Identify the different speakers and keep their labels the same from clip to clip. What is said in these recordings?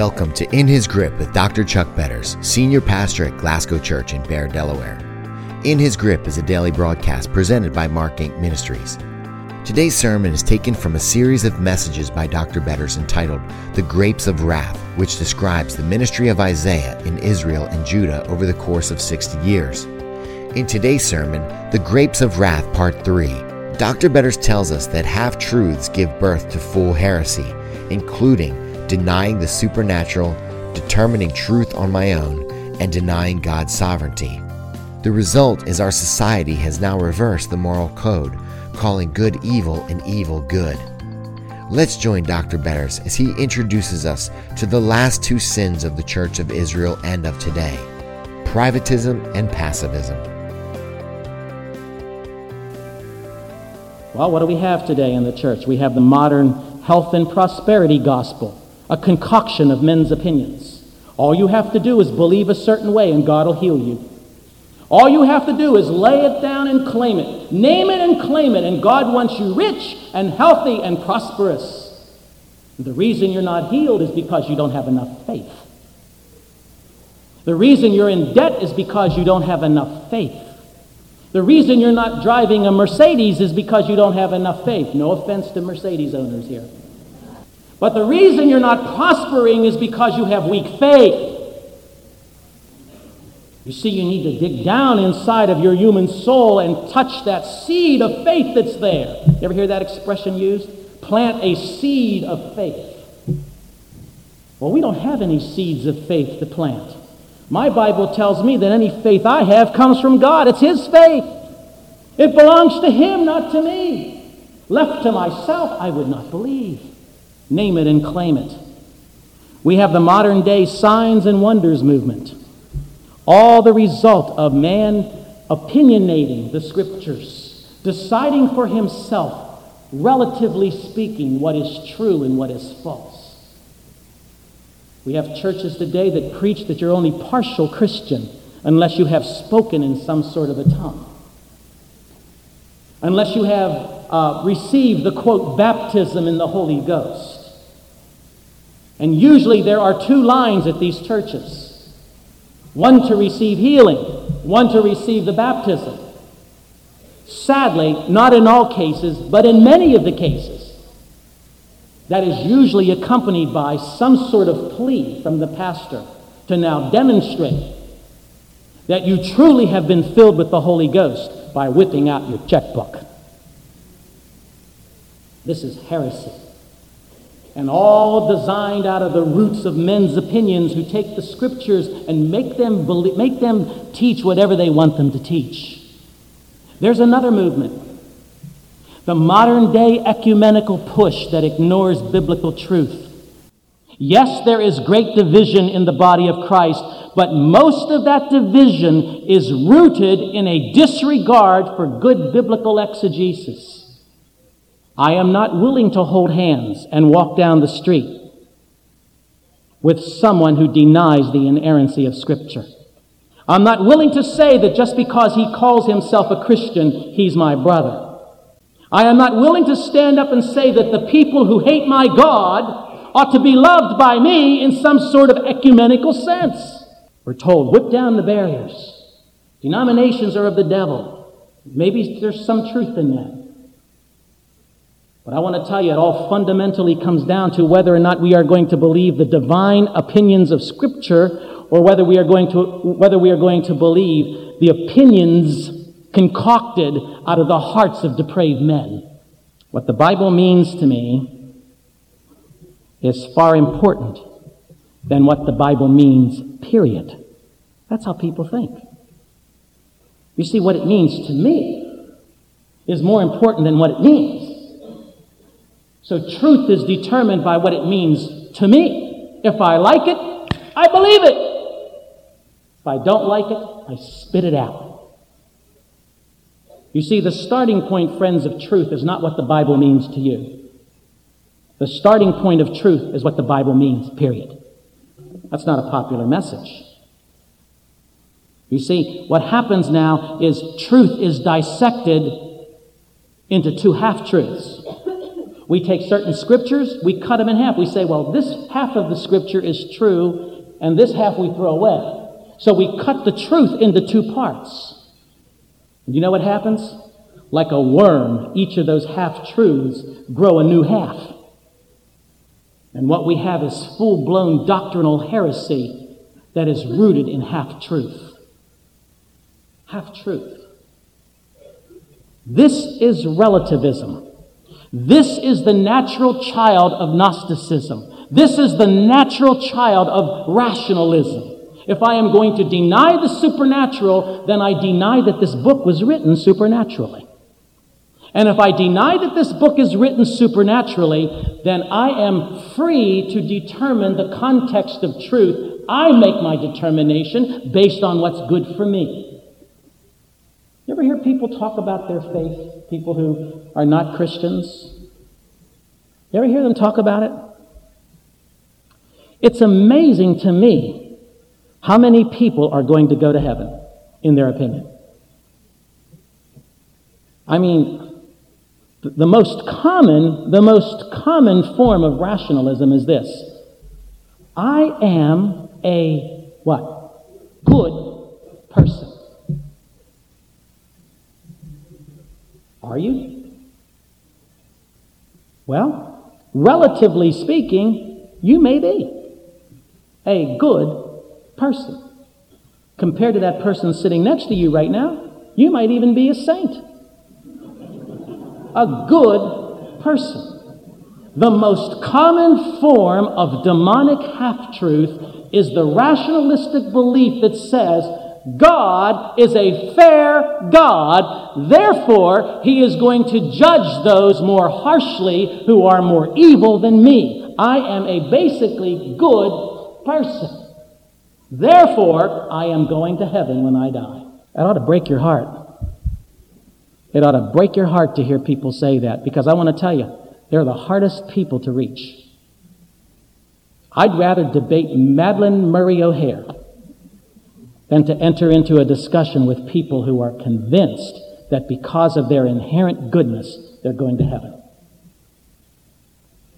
Speaker 1: Welcome to In His Grip with Dr. Chuck Betters, Senior Pastor at Glasgow Church in Bear, Delaware. In His Grip is a daily broadcast presented by Mark Inc. Ministries. Today's sermon is taken from a series of messages by Dr. Betters entitled The Grapes of Wrath, which describes the ministry of Isaiah in Israel and Judah over the course of 60 years. In today's sermon, The Grapes of Wrath, Part 3, Dr. Betters tells us that half truths give birth to full heresy, including denying the supernatural, determining truth on my own, and denying God's sovereignty. The result is our society has now reversed the moral code, calling good evil and evil good. Let's join Dr. Betters as he introduces us to the last two sins of the Church of Israel and of today privatism and passivism.
Speaker 2: Well, what do we have today in the church? We have the modern health and prosperity gospel a concoction of men's opinions. All you have to do is believe a certain way and God will heal you. All you have to do is lay it down and claim it. Name it and claim it, and God wants you rich and healthy and prosperous. The reason you're not healed is because you don't have enough faith. The reason you're in debt is because you don't have enough faith. The reason you're not driving a Mercedes is because you don't have enough faith. No offense to Mercedes owners here. But the reason you're not prospering is because you have weak faith. You see, you need to dig down inside of your human soul and touch that seed of faith that's there. You ever hear that expression used? Plant a seed of faith. Well, we don't have any seeds of faith to plant. My Bible tells me that any faith I have comes from God. It's His faith. It belongs to Him, not to me. Left to myself, I would not believe. Name it and claim it. We have the modern day signs and wonders movement. All the result of man opinionating the scriptures, deciding for himself, relatively speaking, what is true and what is false. We have churches today that preach that you're only partial Christian unless you have spoken in some sort of a tongue. Unless you have uh, received the quote, baptism in the Holy Ghost. And usually there are two lines at these churches one to receive healing, one to receive the baptism. Sadly, not in all cases, but in many of the cases, that is usually accompanied by some sort of plea from the pastor to now demonstrate that you truly have been filled with the Holy Ghost by whipping out your checkbook. This is heresy and all designed out of the roots of men's opinions who take the scriptures and make them, believe, make them teach whatever they want them to teach. There's another movement the modern day ecumenical push that ignores biblical truth. Yes, there is great division in the body of Christ, but most of that division is rooted in a disregard for good biblical exegesis. I am not willing to hold hands and walk down the street with someone who denies the inerrancy of Scripture. I'm not willing to say that just because he calls himself a Christian, he's my brother. I am not willing to stand up and say that the people who hate my God ought to be loved by me in some sort of ecumenical sense. We're told, whip down the barriers. Denominations are of the devil. Maybe there's some truth in that. But I want to tell you, it all fundamentally comes down to whether or not we are going to believe the divine opinions of Scripture or whether we are going to, whether we are going to believe the opinions concocted out of the hearts of depraved men. What the Bible means to me is far important than what the Bible means, period. That's how people think. You see, what it means to me is more important than what it means. So truth is determined by what it means to me. If I like it, I believe it. If I don't like it, I spit it out. You see, the starting point, friends, of truth is not what the Bible means to you. The starting point of truth is what the Bible means, period. That's not a popular message. You see, what happens now is truth is dissected into two half truths. We take certain scriptures, we cut them in half. We say, well, this half of the scripture is true, and this half we throw away. So we cut the truth into two parts. You know what happens? Like a worm, each of those half truths grow a new half. And what we have is full blown doctrinal heresy that is rooted in half truth. Half truth. This is relativism. This is the natural child of Gnosticism. This is the natural child of rationalism. If I am going to deny the supernatural, then I deny that this book was written supernaturally. And if I deny that this book is written supernaturally, then I am free to determine the context of truth. I make my determination based on what's good for me. You ever hear people talk about their faith? People who are not Christians? You ever hear them talk about it? It's amazing to me how many people are going to go to heaven, in their opinion. I mean, the most common, the most common form of rationalism is this. I am a what? Good person. Are you? Well, relatively speaking, you may be a good person. Compared to that person sitting next to you right now, you might even be a saint a good person. The most common form of demonic half truth is the rationalistic belief that says God is a fair God, therefore, He is going to judge those more harshly who are more evil than me. I am a basically good person. Therefore, I am going to heaven when I die. That ought to break your heart. It ought to break your heart to hear people say that because I want to tell you, they're the hardest people to reach. I'd rather debate Madalyn Murray O'Hair than to enter into a discussion with people who are convinced that because of their inherent goodness, they're going to heaven.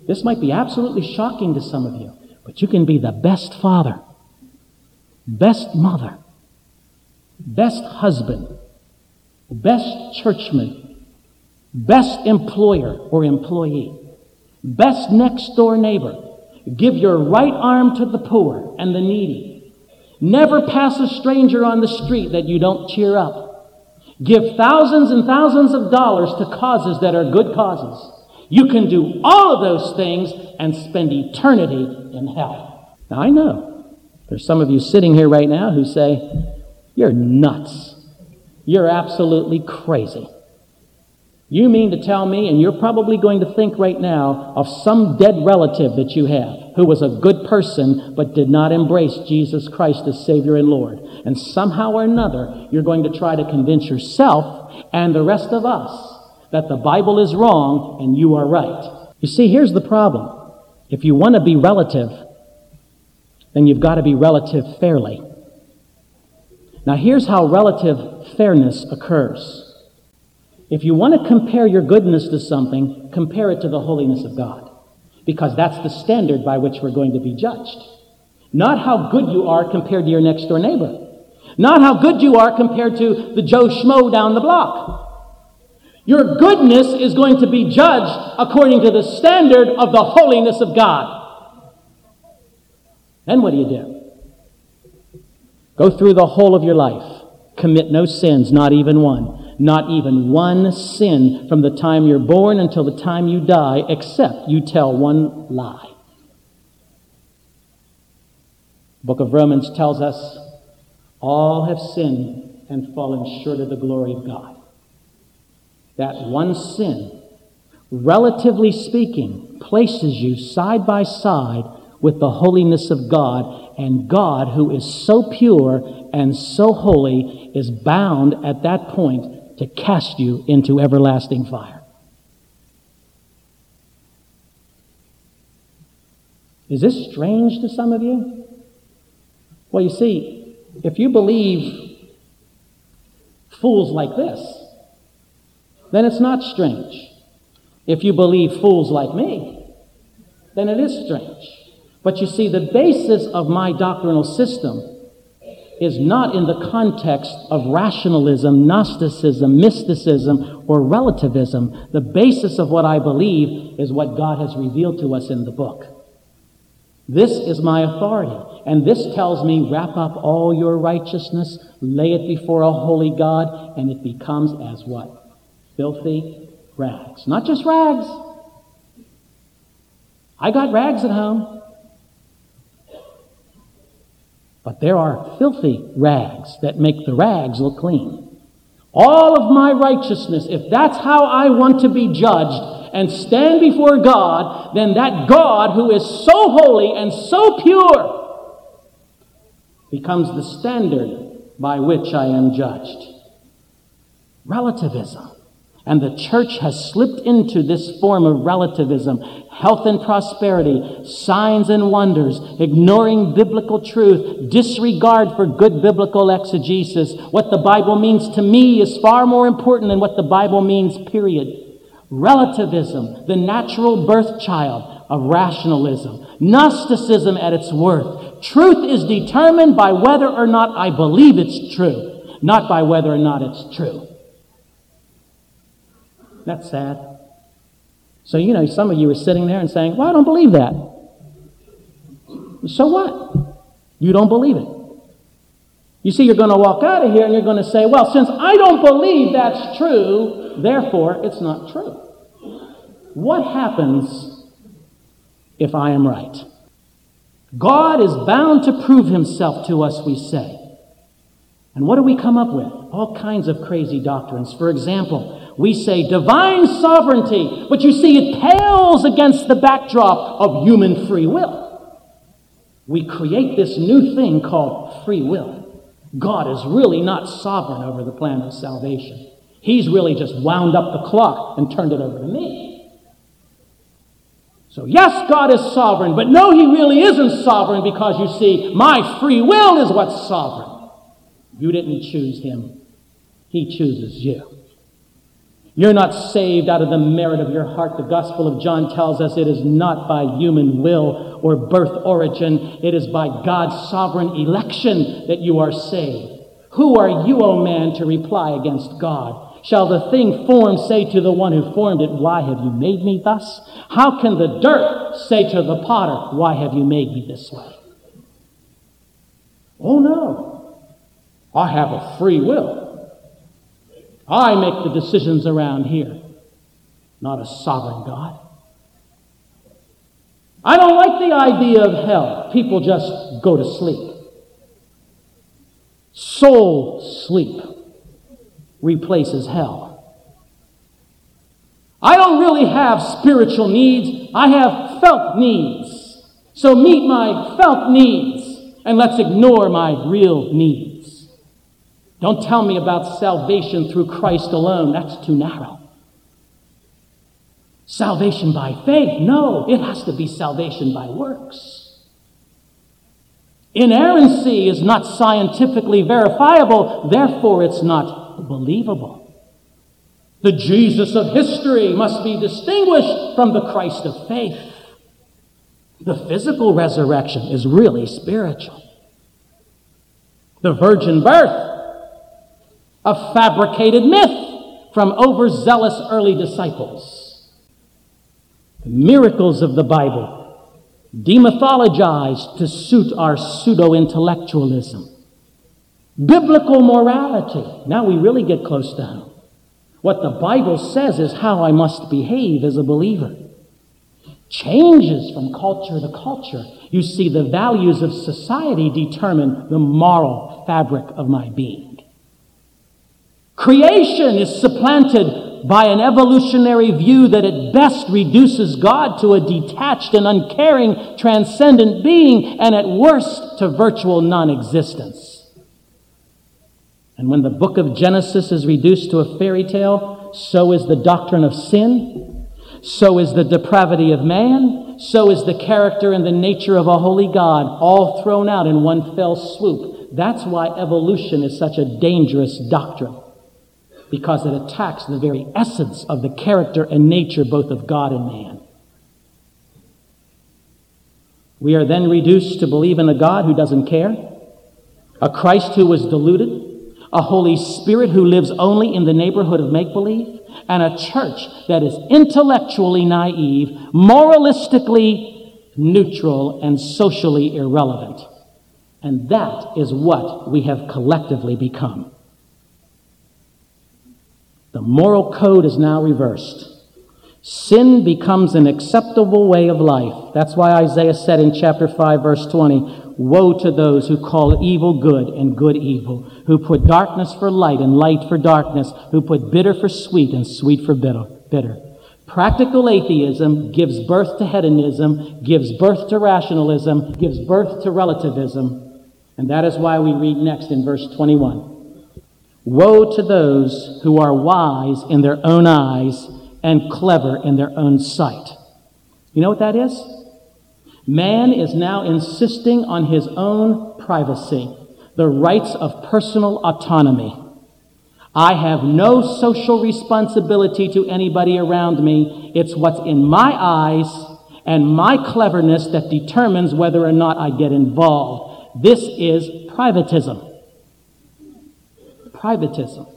Speaker 2: This might be absolutely shocking to some of you, but you can be the best father, best mother, best husband, best churchman, best employer or employee, best next door neighbor. Give your right arm to the poor and the needy. Never pass a stranger on the street that you don't cheer up. Give thousands and thousands of dollars to causes that are good causes. You can do all of those things and spend eternity in hell. Now, I know there's some of you sitting here right now who say, You're nuts. You're absolutely crazy. You mean to tell me, and you're probably going to think right now of some dead relative that you have who was a good person but did not embrace Jesus Christ as Savior and Lord. And somehow or another, you're going to try to convince yourself and the rest of us that the Bible is wrong and you are right. You see, here's the problem. If you want to be relative, then you've got to be relative fairly. Now, here's how relative fairness occurs. If you want to compare your goodness to something, compare it to the holiness of God, because that's the standard by which we're going to be judged. Not how good you are compared to your next door neighbor. Not how good you are compared to the Joe Schmo down the block. Your goodness is going to be judged according to the standard of the holiness of God. Then what do you do? Go through the whole of your life. Commit no sins, not even one. Not even one sin from the time you're born until the time you die, except you tell one lie. Book of Romans tells us all have sinned and fallen short of the glory of God. That one sin, relatively speaking, places you side by side with the holiness of God and God, who is so pure and so holy, is bound at that point to cast you into everlasting fire. Is this strange to some of you? Well, you see, if you believe fools like this, then it's not strange. If you believe fools like me, then it is strange. But you see, the basis of my doctrinal system is not in the context of rationalism, Gnosticism, mysticism, or relativism. The basis of what I believe is what God has revealed to us in the book. This is my authority. And this tells me wrap up all your righteousness, lay it before a holy God, and it becomes as what? Filthy rags. Not just rags. I got rags at home. But there are filthy rags that make the rags look clean. All of my righteousness, if that's how I want to be judged and stand before God, then that God who is so holy and so pure becomes the standard by which I am judged. Relativism. And the church has slipped into this form of relativism, health and prosperity, signs and wonders, ignoring biblical truth, disregard for good biblical exegesis. What the Bible means to me is far more important than what the Bible means, period. Relativism, the natural birth child of rationalism, Gnosticism at its worth. Truth is determined by whether or not I believe it's true, not by whether or not it's true. That's sad. So, you know, some of you are sitting there and saying, Well, I don't believe that. So what? You don't believe it. You see, you're going to walk out of here and you're going to say, Well, since I don't believe that's true, therefore it's not true. What happens if I am right? God is bound to prove himself to us, we say. And what do we come up with? All kinds of crazy doctrines. For example, we say divine sovereignty, but you see, it pales against the backdrop of human free will. We create this new thing called free will. God is really not sovereign over the plan of salvation. He's really just wound up the clock and turned it over to me. So, yes, God is sovereign, but no, He really isn't sovereign because you see, my free will is what's sovereign. You didn't choose Him, He chooses you. You're not saved out of the merit of your heart. The Gospel of John tells us it is not by human will or birth origin. It is by God's sovereign election that you are saved. Who are you, O man, to reply against God? Shall the thing formed say to the one who formed it, Why have you made me thus? How can the dirt say to the potter, Why have you made me this way? Oh no. I have a free will. I make the decisions around here, not a sovereign God. I don't like the idea of hell. People just go to sleep. Soul sleep replaces hell. I don't really have spiritual needs. I have felt needs. So meet my felt needs and let's ignore my real needs. Don't tell me about salvation through Christ alone. That's too narrow. Salvation by faith? No, it has to be salvation by works. Inerrancy is not scientifically verifiable, therefore, it's not believable. The Jesus of history must be distinguished from the Christ of faith. The physical resurrection is really spiritual. The virgin birth a fabricated myth from overzealous early disciples. The miracles of the Bible, demythologized to suit our pseudo intellectualism. Biblical morality. Now we really get close to home. What the Bible says is how I must behave as a believer. Changes from culture to culture. You see, the values of society determine the moral fabric of my being. Creation is supplanted by an evolutionary view that at best reduces God to a detached and uncaring transcendent being, and at worst to virtual non existence. And when the book of Genesis is reduced to a fairy tale, so is the doctrine of sin, so is the depravity of man, so is the character and the nature of a holy God, all thrown out in one fell swoop. That's why evolution is such a dangerous doctrine. Because it attacks the very essence of the character and nature both of God and man. We are then reduced to believe in a God who doesn't care, a Christ who was deluded, a Holy Spirit who lives only in the neighborhood of make believe, and a church that is intellectually naive, moralistically neutral, and socially irrelevant. And that is what we have collectively become. The moral code is now reversed. Sin becomes an acceptable way of life. That's why Isaiah said in chapter 5, verse 20, Woe to those who call evil good and good evil, who put darkness for light and light for darkness, who put bitter for sweet and sweet for bitter. bitter. Practical atheism gives birth to hedonism, gives birth to rationalism, gives birth to relativism. And that is why we read next in verse 21. Woe to those who are wise in their own eyes and clever in their own sight. You know what that is? Man is now insisting on his own privacy, the rights of personal autonomy. I have no social responsibility to anybody around me. It's what's in my eyes and my cleverness that determines whether or not I get involved. This is privatism. Privatism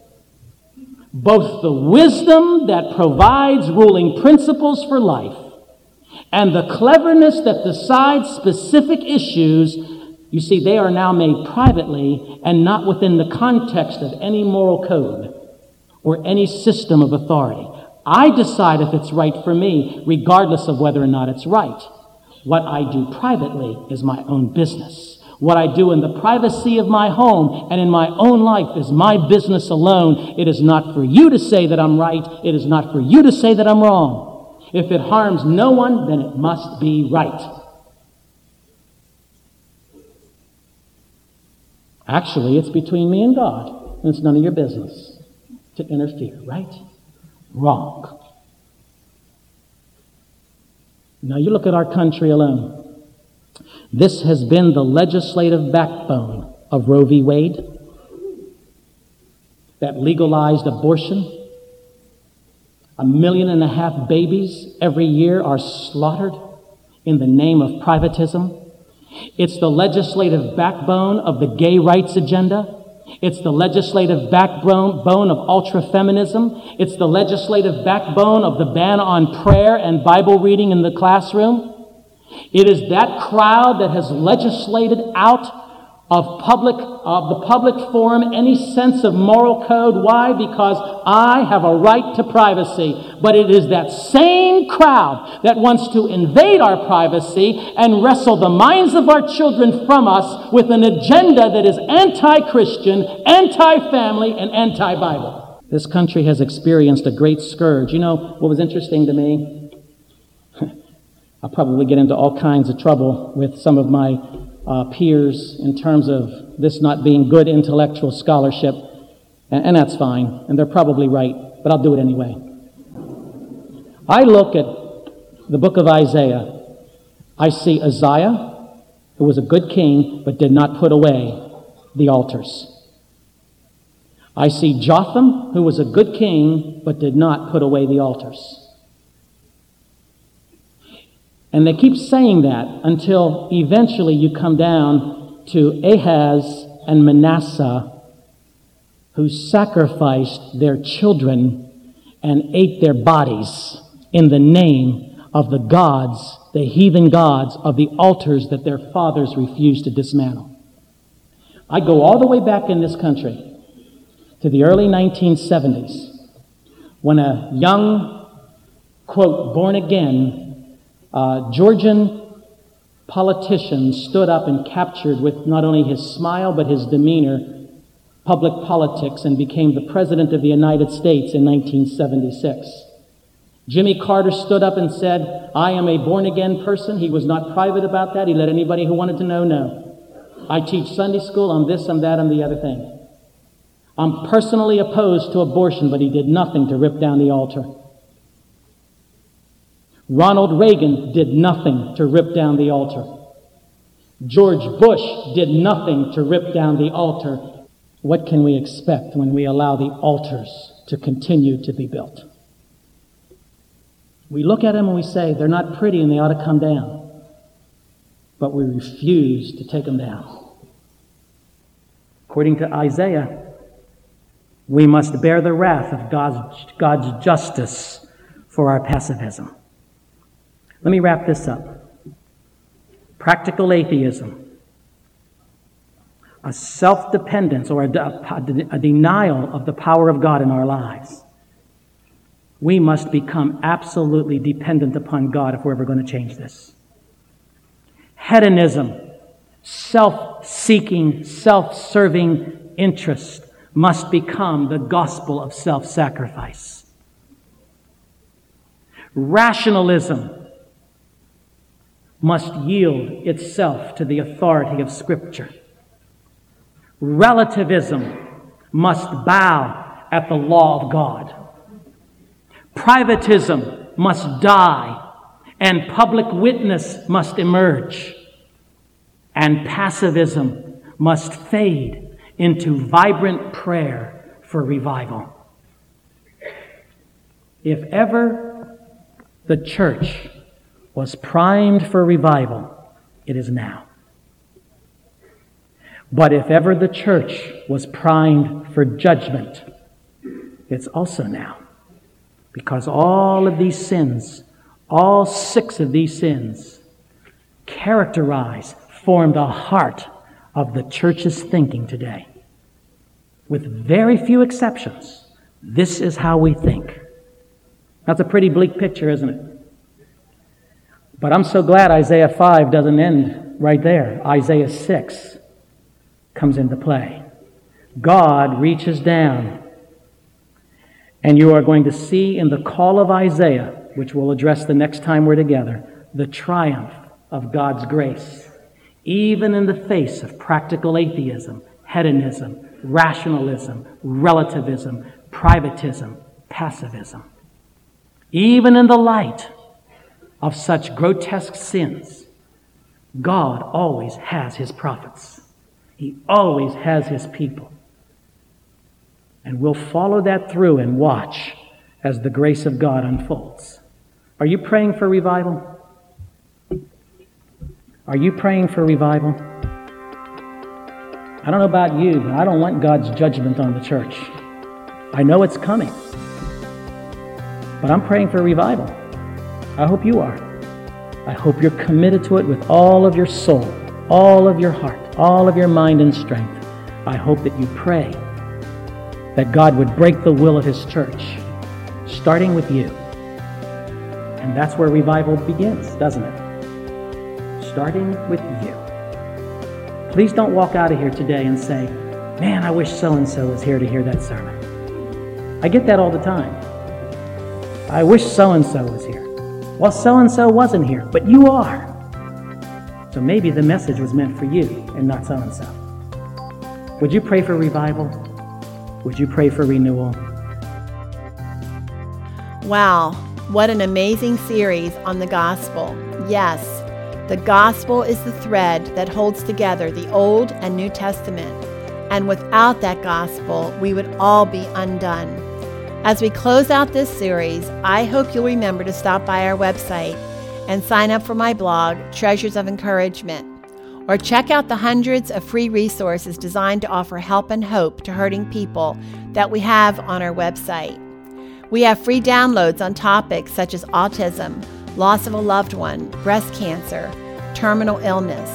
Speaker 2: both the wisdom that provides ruling principles for life and the cleverness that decides specific issues, you see, they are now made privately and not within the context of any moral code or any system of authority. I decide if it's right for me, regardless of whether or not it's right. What I do privately is my own business. What I do in the privacy of my home and in my own life is my business alone. It is not for you to say that I'm right. It is not for you to say that I'm wrong. If it harms no one, then it must be right. Actually, it's between me and God, and it's none of your business to interfere, right? Wrong. Now you look at our country alone. This has been the legislative backbone of Roe v. Wade that legalized abortion. A million and a half babies every year are slaughtered in the name of privatism. It's the legislative backbone of the gay rights agenda. It's the legislative backbone of ultra feminism. It's the legislative backbone of the ban on prayer and Bible reading in the classroom. It is that crowd that has legislated out of public of the public forum any sense of moral code. Why? Because i have a right to privacy. But it is that same crowd that wants to invade our privacy and wrestle the minds of our children from us with an agenda that is anti-christian anti-family and anti-bible. This country has experienced a great scourge. You know what was interesting to me I'll probably get into all kinds of trouble with some of my uh, peers in terms of this not being good intellectual scholarship, and, and that's fine, and they're probably right, but I'll do it anyway. I look at the book of Isaiah. I see Uzziah, who was a good king, but did not put away the altars. I see Jotham, who was a good king, but did not put away the altars. And they keep saying that until eventually you come down to Ahaz and Manasseh, who sacrificed their children and ate their bodies in the name of the gods, the heathen gods of the altars that their fathers refused to dismantle. I go all the way back in this country to the early 1970s when a young, quote, born again uh, Georgian politician stood up and captured with not only his smile but his demeanor public politics and became the President of the United States in 1976. Jimmy Carter stood up and said, I am a born again person. He was not private about that. He let anybody who wanted to know know. I teach Sunday school, I'm this, I'm that, I'm the other thing. I'm personally opposed to abortion, but he did nothing to rip down the altar. Ronald Reagan did nothing to rip down the altar. George Bush did nothing to rip down the altar. What can we expect when we allow the altars to continue to be built. We look at them and we say, they're not pretty and they ought to come down. But we refuse to take them down. According to Isaiah, we must bear the wrath of God's, God's justice for our passivism. Let me wrap this up. Practical atheism, a self dependence or a, a, a denial of the power of God in our lives. We must become absolutely dependent upon God if we're ever going to change this. Hedonism, self seeking, self serving interest must become the gospel of self sacrifice. Rationalism must yield itself to the authority of Scripture. Relativism must bow at the law of God. Privatism must die, and public witness must emerge. And passivism must fade into vibrant prayer for revival. If ever the church was primed for revival, it is now. But if ever the church was primed for judgment, it's also now. Because all of these sins, all six of these sins, characterize, form the heart of the church's thinking today. With very few exceptions, this is how we think. That's a pretty bleak picture, isn't it? But I'm so glad Isaiah 5 doesn't end right there. Isaiah 6 comes into play. God reaches down and you are going to see in the call of Isaiah, which we'll address the next time we're together, the triumph of God's grace, even in the face of practical atheism, hedonism, rationalism, relativism, privatism, passivism. Even in the light of such grotesque sins, God always has his prophets. He always has his people. And we'll follow that through and watch as the grace of God unfolds. Are you praying for revival? Are you praying for revival? I don't know about you, but I don't want God's judgment on the church. I know it's coming. But I'm praying for revival. I hope you are. I hope you're committed to it with all of your soul, all of your heart, all of your mind and strength. I hope that you pray that God would break the will of His church, starting with you. And that's where revival begins, doesn't it? Starting with you. Please don't walk out of here today and say, Man, I wish so and so was here to hear that sermon. I get that all the time. I wish so and so was here. Well, so and so wasn't here, but you are. So maybe the message was meant for you and not so and so. Would you pray for revival? Would you pray for renewal?
Speaker 3: Wow, what an amazing series on the gospel. Yes, the gospel is the thread that holds together the Old and New Testament. And without that gospel, we would all be undone. As we close out this series, I hope you'll remember to stop by our website and sign up for my blog, Treasures of Encouragement or check out the hundreds of free resources designed to offer help and hope to hurting people that we have on our website. We have free downloads on topics such as autism, loss of a loved one, breast cancer, terminal illness.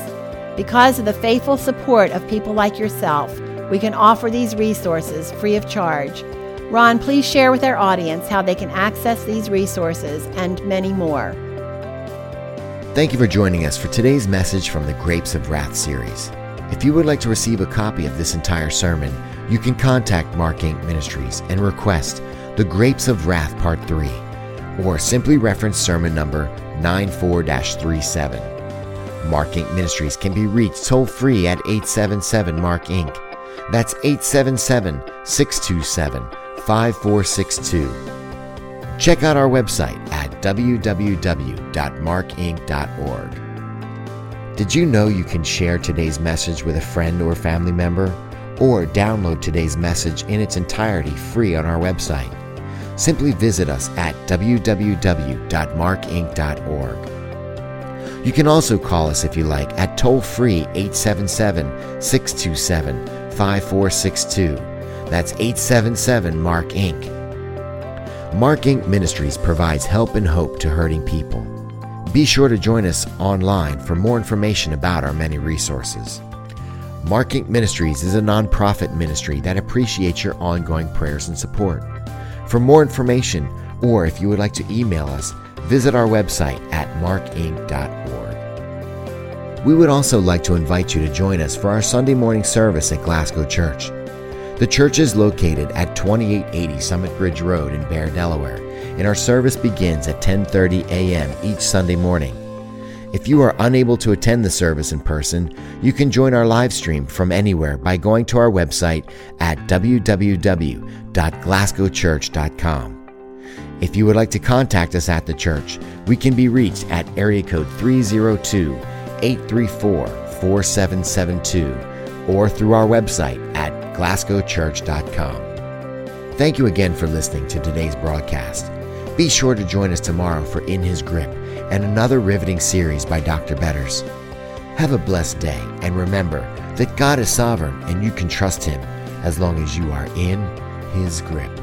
Speaker 3: Because of the faithful support of people like yourself, we can offer these resources free of charge. Ron, please share with our audience how they can access these resources and many more.
Speaker 1: Thank you for joining us for today's message from the Grapes of Wrath series. If you would like to receive a copy of this entire sermon, you can contact Mark Inc. Ministries and request The Grapes of Wrath Part 3, or simply reference sermon number 94 37. Mark Inc. Ministries can be reached toll free at 877 Mark Inc. That's 877 627 5462 Check out our website at www.markinc.org. Did you know you can share today's message with a friend or family member? or download today's message in its entirety free on our website. Simply visit us at www.markinc.org. You can also call us if you like at toll free 877 627 5462. That's 877 Mark Inc. Mark Inc. Ministries provides help and hope to hurting people. Be sure to join us online for more information about our many resources. Mark Inc. Ministries is a nonprofit ministry that appreciates your ongoing prayers and support. For more information, or if you would like to email us, visit our website at markinc.org. We would also like to invite you to join us for our Sunday morning service at Glasgow Church. The church is located at 2880 Summit Bridge Road in Bear, Delaware, and our service begins at 10:30 a.m. each Sunday morning. If you are unable to attend the service in person, you can join our live stream from anywhere by going to our website at www.glasgowchurch.com. If you would like to contact us at the church, we can be reached at area code 302 834 4772 or through our website at glasgowchurch.com. Thank you again for listening to today's broadcast. Be sure to join us tomorrow for In His Grip and another riveting series by Dr. Betters. Have a blessed day and remember that God is sovereign and you can trust Him as long as you are in His grip.